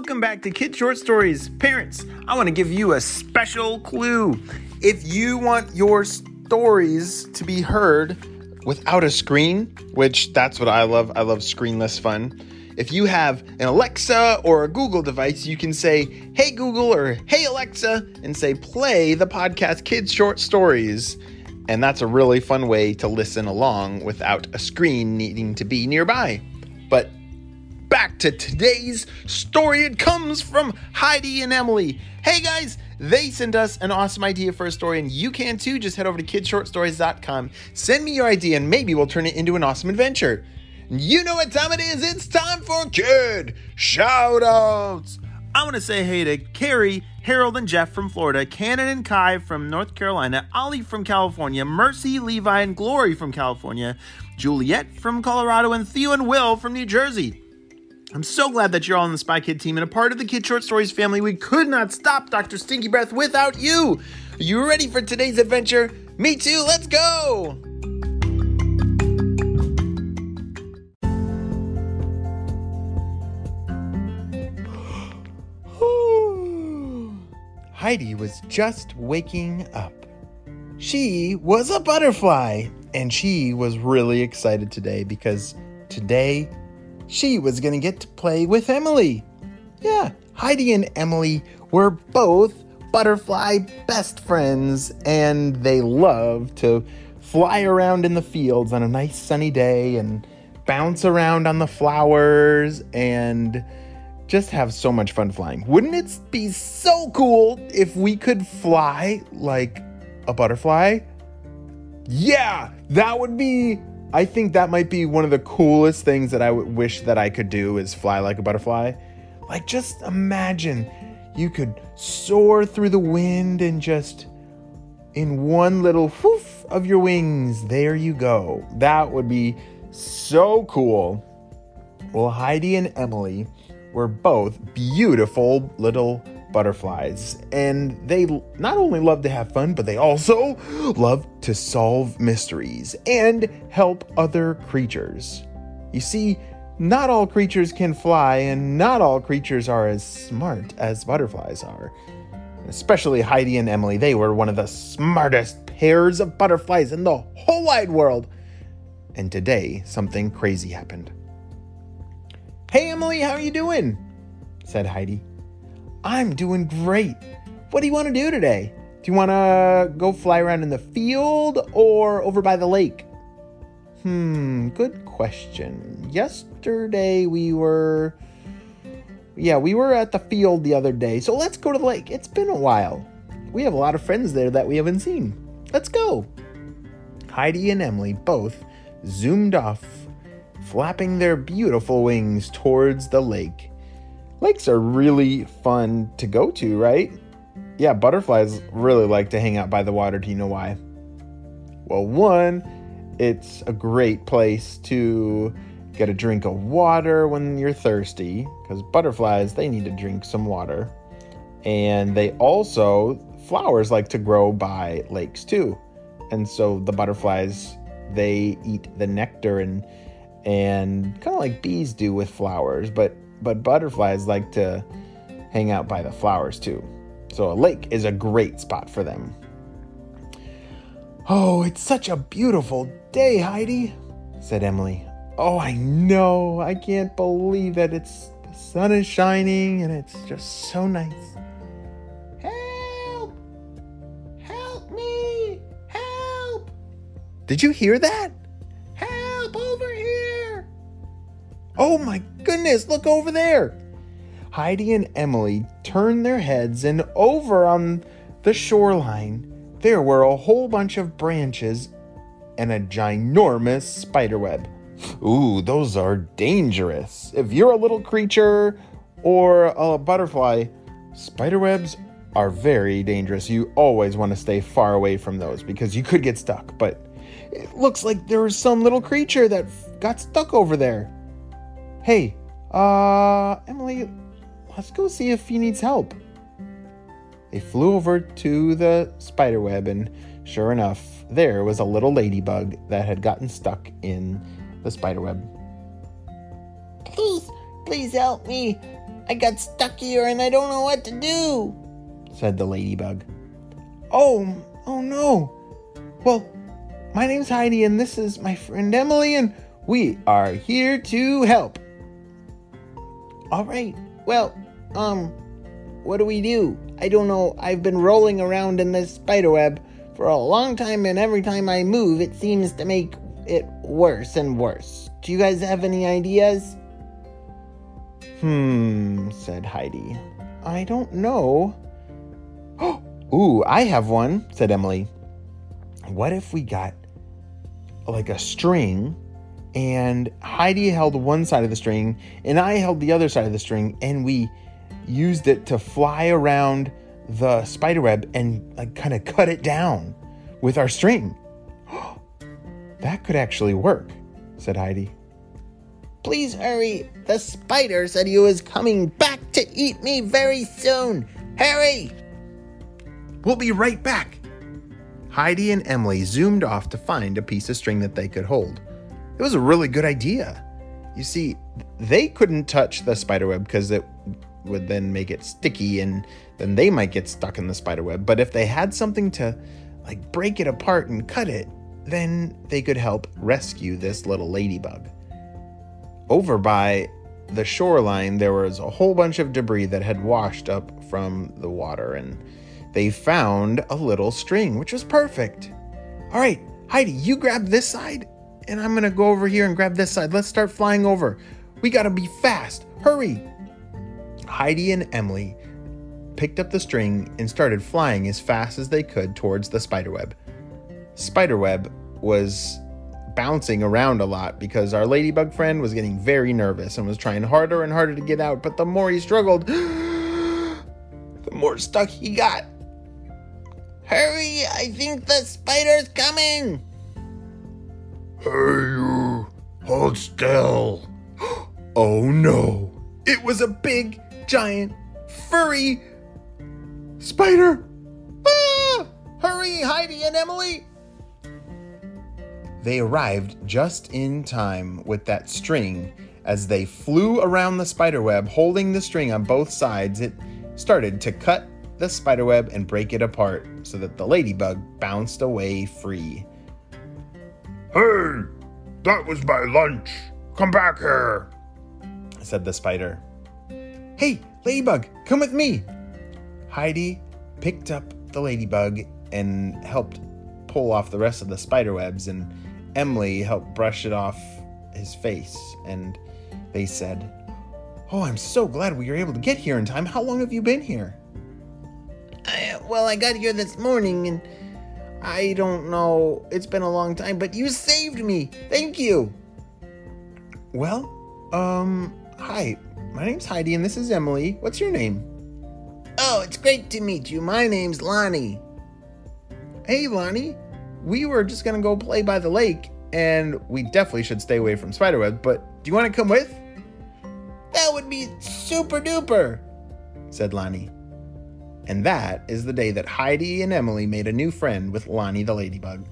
Welcome back to Kid Short Stories. Parents, I want to give you a special clue. If you want your stories to be heard without a screen, which that's what I love, I love screenless fun. If you have an Alexa or a Google device, you can say, Hey Google or Hey Alexa, and say, Play the podcast Kids Short Stories. And that's a really fun way to listen along without a screen needing to be nearby. To today's story. It comes from Heidi and Emily. Hey guys, they sent us an awesome idea for a story, and you can too. Just head over to kidshortstories.com, send me your idea, and maybe we'll turn it into an awesome adventure. You know what time it is? It's time for Kid Shoutouts. I want to say hey to Carrie, Harold, and Jeff from Florida, Cannon and Kai from North Carolina, Ollie from California, Mercy, Levi, and Glory from California, Juliet from Colorado, and Theo and Will from New Jersey. I'm so glad that you're all on the Spy Kid team and a part of the Kid Short Stories family. We could not stop Dr. Stinky Breath without you. Are you ready for today's adventure? Me too, let's go! Heidi was just waking up. She was a butterfly, and she was really excited today because today she was going to get to play with Emily. Yeah, Heidi and Emily were both butterfly best friends, and they love to fly around in the fields on a nice sunny day and bounce around on the flowers and just have so much fun flying. Wouldn't it be so cool if we could fly like a butterfly? Yeah, that would be. I think that might be one of the coolest things that I would wish that I could do is fly like a butterfly. Like, just imagine you could soar through the wind and just in one little whoof of your wings, there you go. That would be so cool. Well, Heidi and Emily were both beautiful little butterflies. And they not only love to have fun, but they also love to solve mysteries and help other creatures. You see, not all creatures can fly, and not all creatures are as smart as butterflies are. Especially Heidi and Emily, they were one of the smartest pairs of butterflies in the whole wide world. And today, something crazy happened. Hey Emily, how are you doing? said Heidi. I'm doing great. What do you want to do today? Do you want to go fly around in the field or over by the lake? Hmm, good question. Yesterday we were. Yeah, we were at the field the other day, so let's go to the lake. It's been a while. We have a lot of friends there that we haven't seen. Let's go. Heidi and Emily both zoomed off flapping their beautiful wings towards the lake. Lakes are really fun to go to, right? Yeah, butterflies really like to hang out by the water. Do you know why? Well, one, it's a great place to get a drink of water when you're thirsty, because butterflies, they need to drink some water. And they also, flowers like to grow by lakes too. And so the butterflies, they eat the nectar and and kind of like bees do with flowers, but but butterflies like to hang out by the flowers too. So a lake is a great spot for them. Oh, it's such a beautiful day, Heidi, said Emily. Oh, I know. I can't believe that it's the sun is shining and it's just so nice. Help! Help me! Help! Did you hear that? Oh my goodness, look over there! Heidi and Emily turned their heads, and over on the shoreline, there were a whole bunch of branches and a ginormous spider web. Ooh, those are dangerous. If you're a little creature or a butterfly, spider webs are very dangerous. You always want to stay far away from those because you could get stuck. But it looks like there was some little creature that got stuck over there. Hey, uh, Emily, let's go see if he needs help. They flew over to the spider web, and sure enough, there was a little ladybug that had gotten stuck in the spider web. Please, Please help me. I got stuck here and I don't know what to do, said the ladybug. Oh, oh no. Well, my name's Heidi and this is my friend Emily and we are here to help. All right. Well, um, what do we do? I don't know. I've been rolling around in this spiderweb for a long time, and every time I move, it seems to make it worse and worse. Do you guys have any ideas? Hmm, said Heidi. I don't know. Ooh, I have one, said Emily. What if we got like a string and Heidi held one side of the string and I held the other side of the string and we used it to fly around the spiderweb and like kind of cut it down with our string. that could actually work, said Heidi. Please hurry. The spider said he was coming back to eat me very soon. Hurry! We'll be right back. Heidi and Emily zoomed off to find a piece of string that they could hold. It was a really good idea. You see, they couldn't touch the spiderweb because it would then make it sticky and then they might get stuck in the spiderweb. But if they had something to like break it apart and cut it, then they could help rescue this little ladybug. Over by the shoreline, there was a whole bunch of debris that had washed up from the water, and they found a little string, which was perfect. All right, Heidi, you grab this side, and I'm gonna go over here and grab this side. Let's start flying over. We gotta be fast. Hurry! Heidi and Emily picked up the string and started flying as fast as they could towards the spiderweb. Spiderweb was bouncing around a lot because our ladybug friend was getting very nervous and was trying harder and harder to get out, but the more he struggled, the more stuck he got. Hurry! I think the spider's coming! Hey, you! Hold still! oh no! It was a big, giant, furry spider! Ah! Hurry, Heidi and Emily! They arrived just in time with that string. As they flew around the spiderweb, holding the string on both sides, it started to cut the spiderweb and break it apart so that the ladybug bounced away free. Hey, that was my lunch. Come back here, said the spider. Hey, ladybug, come with me. Heidi picked up the ladybug and helped pull off the rest of the spiderwebs, and Emily helped brush it off his face. And they said, Oh, I'm so glad we were able to get here in time. How long have you been here? I, well, I got here this morning and I don't know. It's been a long time, but you saved me. Thank you. Well, um, hi. My name's Heidi and this is Emily. What's your name? Oh, it's great to meet you. My name's Lonnie. Hey, Lonnie. We were just gonna go play by the lake, and we definitely should stay away from spiderwebs, but do you want to come with? That would be super duper, said Lonnie. And that is the day that Heidi and Emily made a new friend with Lonnie the ladybug.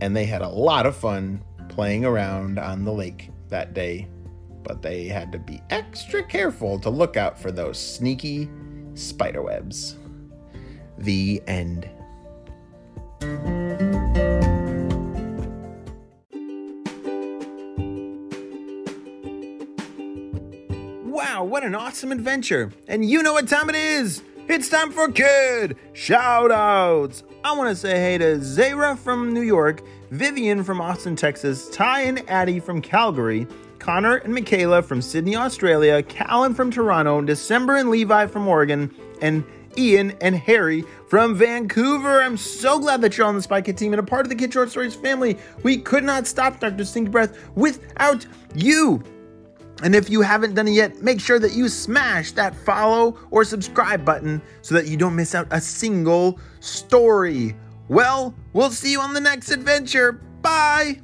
And they had a lot of fun playing around on the lake that day, but they had to be extra careful to look out for those sneaky spiderwebs. The end. Wow, what an awesome adventure! And you know what time it is! It's time for Kid Shoutouts! I want to say hey to Zara from New York, Vivian from Austin, Texas, Ty and Addie from Calgary, Connor and Michaela from Sydney, Australia, Callan from Toronto, December and Levi from Oregon, and Ian and Harry from Vancouver. I'm so glad that you're on the Spy Kid team and a part of the Kid Short Stories family. We could not stop Dr. Stinky Breath without you. And if you haven't done it yet, make sure that you smash that follow or subscribe button so that you don't miss out a single story. Well, we'll see you on the next adventure. Bye.